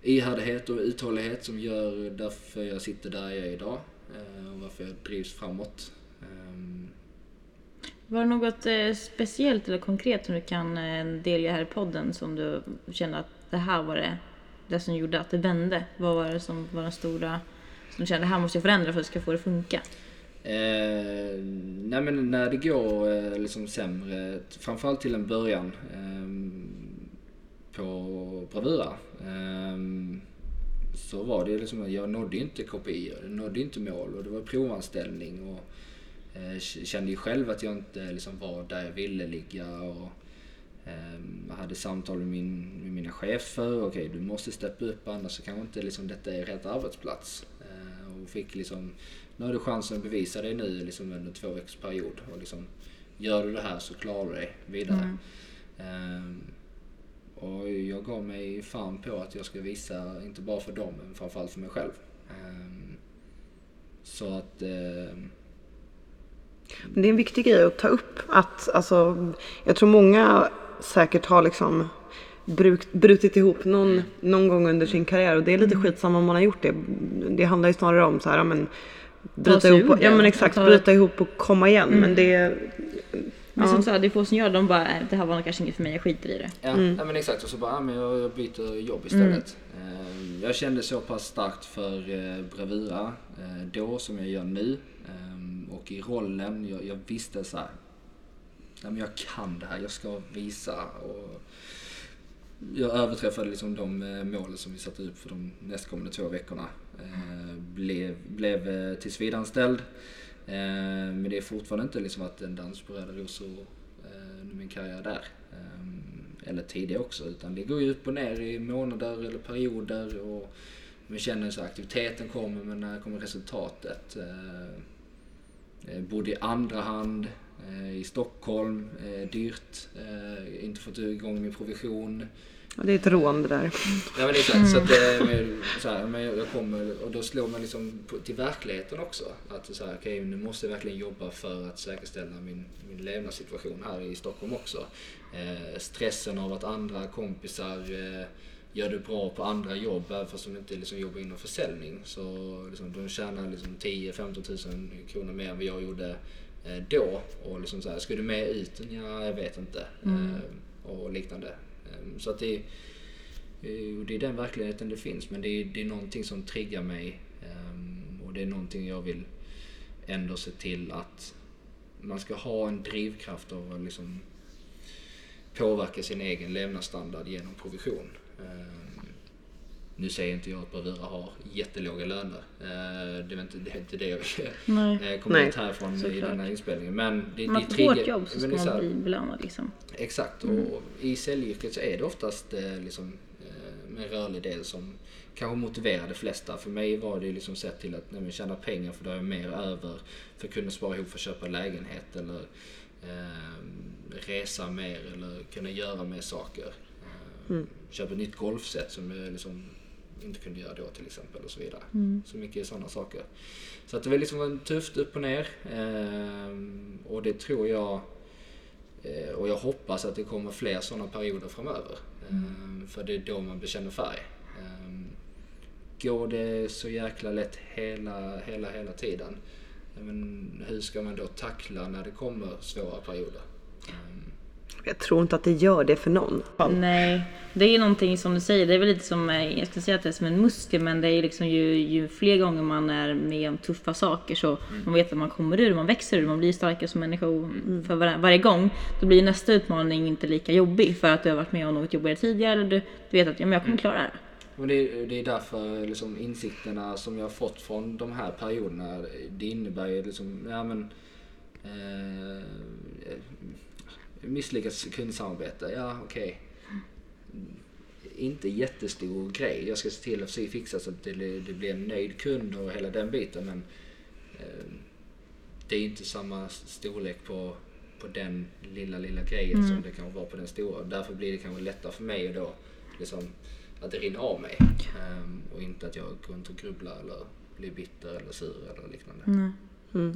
ihärdighet och uthållighet som gör därför jag sitter där jag är idag. eh, Och varför jag drivs framåt. Ehm, Var det något eh, speciellt eller konkret som du kan eh, delge här i podden som du kände att det här var det, det som gjorde att det vände? Vad var det som var den stora, som känner det här måste jag förändra för att jag ska få det att funka? Eh, nej men när det går eh, liksom sämre, framförallt till en början eh, på Bravura. eh, så var det liksom att jag nådde ju inte kopior, jag nådde inte mål och det var provanställning och eh, kände ju själv att jag inte liksom var där jag ville ligga och eh, jag hade samtal med, min, med mina chefer. Okej, du måste steppa upp annars så kanske inte liksom, detta är rätt arbetsplats. Och fick liksom, nu har du chansen att bevisa dig nu liksom under två veckors period. Och liksom, gör du det här så klarar du dig vidare. Ehm, och jag gav mig fan på att jag ska visa, inte bara för dem, men framförallt för mig själv. Ehm, så att... Men det är en viktig grej att ta upp. Att, alltså, jag tror många säkert har liksom brutit ihop någon, någon gång under sin karriär. Och det är lite skitsamma om man har gjort det. Det handlar ju snarare om så här, ja, men, bryta ihop. Och, ja men exakt, Ta- bryta ihop och komma igen. Men det, Men Ja. som sagt, det är få som gör det. De bara, "Nej, det här var nog kanske inget för mig, jag skiter i det. Ja, ja men exakt. Och så bara, ja, men jag, jag byter jobb istället. Eh, jag kände så pass starkt för eh, Bravura eh, då som jag gör nu. Eh, och i rollen, jag, jag visste så här, men jag kan det här, jag ska visa. Och jag överträffade liksom de eh, mål som vi satte upp för de nästkommande två veckorna. Eh, blev blev eh, tillsvidareanställd. Men det är fortfarande inte liksom att en dans på röda rosor under min karriär där. Eller tidigare också. Utan det går ju upp och ner i månader eller perioder. Och man känner så aktiviteten kommer men när kommer resultatet? Bodde i andra hand. i Stockholm, dyrt, inte fått igång min provision. Ja, det är ett rån det där. Ja men exakt, så att eh, men, så här, men jag kommer, och då slår man liksom till verkligheten också. Att så här, okej nu måste jag verkligen jobba för att säkerställa min, min levnadssituation här i Stockholm också. Eh, stressen av att andra kompisar eh, gör det bra på andra jobb, även fast de inte liksom jobbar inom försäljning. Så liksom, de tjänar liksom 10-15 tusen kronor mer än vad jag gjorde eh, då. Och liksom så här, ska du med ut? Ja, jag vet inte. Eh, och liknande. Ehm, så att det, eh, det är den verkligheten det finns. Men det är, det är någonting som triggar mig. Ehm, och det är någonting jag vill ändå se till att man ska ha en drivkraft av att liksom påverka sin egen levnadsstandard genom provision. Ehm, nu säger inte jag att bravura har jättelåga löner. Eh, Det är inte det, är inte det jag Nej. eh, kommer Nej. ut härifrån i Såklart. den här inspelningen. Men det, man det ett triggar- hårt jobb så men ska är man här- bli belönad liksom. Exakt, och i säljyrket så är det oftast eh, liksom, en rörlig del som kanske motiverar de flesta. För mig var det liksom sett till att nej, men tjäna pengar för då har jag mer över för att kunna spara ihop för att köpa lägenhet eller eh, resa mer eller kunna göra mer saker. Eh, Köpa ett nytt golfset som jag liksom inte kunde göra då till exempel och så vidare. Så mycket sådana saker. Så att det var liksom tufft upp och ner. Eh, och det tror jag Eh, Och jag hoppas att det kommer fler sådana perioder framöver. Eh, För det är då man bekänner färg. Eh, Går det så jäkla lätt hela, hela, hela tiden? Men hur ska man då tackla när det kommer svåra perioder? Eh, Jag tror inte att det gör det för någon. Nej, det är ju någonting som du säger, det är väl lite som, eh, jag ska säga att det är som en muskel men det är liksom ju, ju fler gånger man är med om tuffa saker så man vet att man kommer ur, man växer ur, man blir starkare som människa och för var, varje gång. Då blir nästa utmaning inte lika jobbig för att du har varit med om något jobbigare tidigare eller du, du vet att ja, men jag kommer klara det här. Men det, är- det är därför liksom insikterna som jag har fått från de här perioderna, det innebär ju liksom, ja men eh, misslyckat kundsamarbete, ja okej. Inte jättestor grej. Jag ska se till att se- fixa så att det, det blir en nöjd kund och hela den biten men eh, det är inte samma storlek på, på den lilla, lilla grejen som det kan vara på den stora. Därför blir det kanske lättare för mig då liksom att det rinner av mig. Ehm, och inte att jag går runt och grubblar eller blir bitter eller sur eller liknande.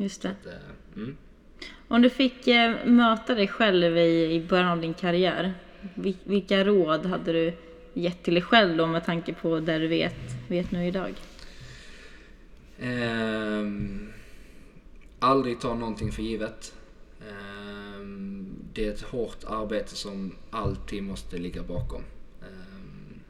Just det. Att, eh, mm. Om du fick eh, möta dig själv i, i början av din karriär, vilka råd hade du gett till dig själv då med tanke på det du vet, vet nu idag? Um, aldrig ta någonting för givet. Um, det är ett hårt arbete som alltid måste ligga bakom. Ehm,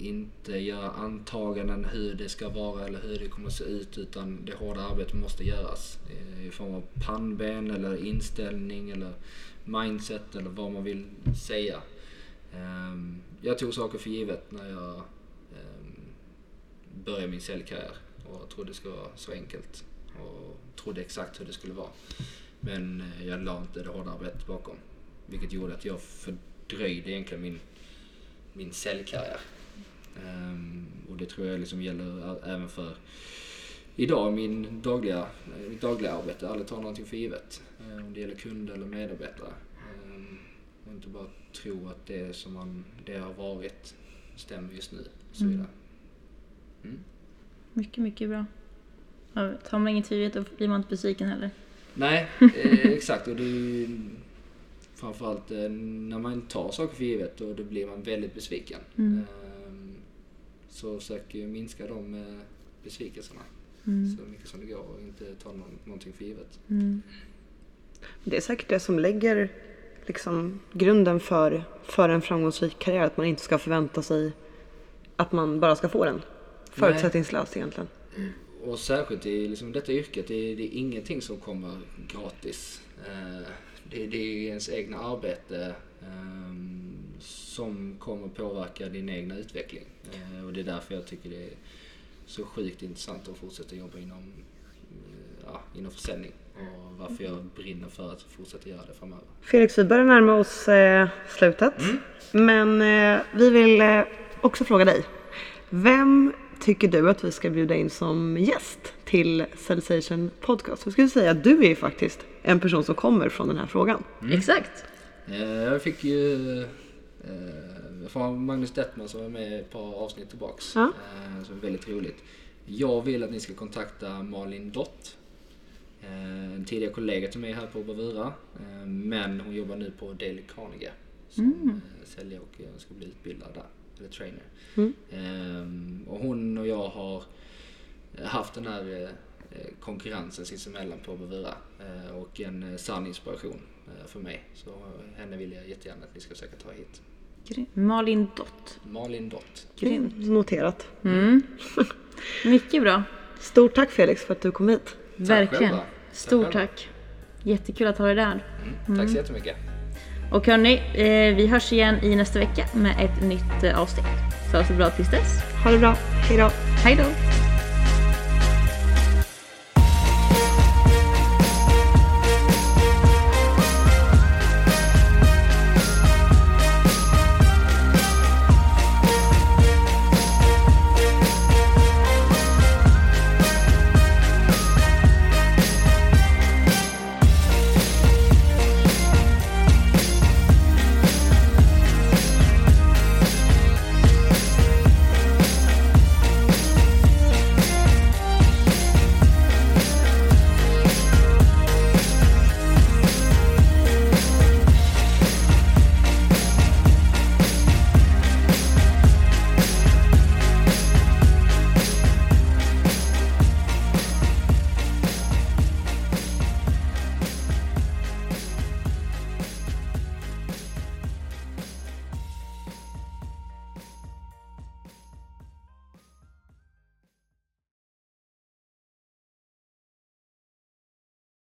inte göra antaganden hur det ska vara eller hur det kommer att se ut utan det hårda arbetet måste göras. Eh, I form av pannben eller inställning eller mindset eller vad man vill säga. Ehm, jag tog saker för givet när jag ehm, började min säljkarriär och trodde det skulle vara så enkelt och trodde exakt hur det skulle vara. Men eh, jag la inte det hårda arbetet bakom. Vilket gjorde att jag fördröjde egentligen min, min säljkarriär. Ehm, och det tror jag liksom gäller även för idag, min dagliga, mitt dagliga arbete. Aldrig ta någonting för givet. Eh, Om det gäller kunder eller medarbetare. Ehm, och inte bara tro att det som man, det har varit stämmer just nu. Så vidare. Mm. Mycket, mycket bra. Ja, Tar man inget för givet då blir man inte besviken heller. Nej, eh, exakt. Och det framförallt eh, när man tar saker för givet och då blir man väldigt besviken. Mm. Ehm, så försök ju minska de eh, besvikelserna Mm. så mycket som det går och inte ta någon, någonting för givet. Mm. Det är säkert det som lägger liksom, grunden för, för en framgångsrik karriär. Att man inte ska förvänta sig att man bara ska få den. Förutsättningslöst egentligen. Och särskilt i liksom detta yrket, det är, det är ingenting som kommer gratis. Eh, det, det är ens egna arbete ehm, som kommer påverka din egna utveckling. Eh, och det är därför jag tycker det är så sjukt intressant att fortsätta jobba inom, eh, ja, inom försäljning. Och varför jag brinner för att fortsätta göra det framöver. Felix, vi börjar närma oss eh, slutet. Men eh, vi vill eh, också fråga dig. Vem tycker du att vi ska bjuda in som gäst till Sensation Podcast. Jag skulle säga att du är faktiskt en person som kommer från den här frågan. Exakt. Eh, Jag fick ju från Magnus Dettman som var med ett par avsnitt tillbaks. Ja. Eh, Så väldigt roligt. Jag vill att ni ska kontakta Malin Dott. eh, En tidigare kollega till mig här på Bravura. eh, Men hon jobbar nu på Dale Carnegie. Som eh, säljare och eh, ska bli utbildad där. Eller trainer. Eh, Och hon och jag har haft den här eh, konkurrensen sinsemellan på Bravura. eh, Och en eh, sann inspiration eh, för mig. Så eh, henne vill jag jättegärna att ni ska försöka ta hit. Grym. Malin Dott. Malin Dott. Grymt. Noterat. Mycket bra. Stort tack Felix för att du kom hit. Verkligen. själva. Stort Tack tack. Jättekul att ha dig där. Mm. Tack så jättemycket. Och hörni, eh, vi hörs igen i nästa vecka med ett nytt eh, avsnitt. Så ha det så bra tills dess. Ha det bra. Hejdå. Hej då!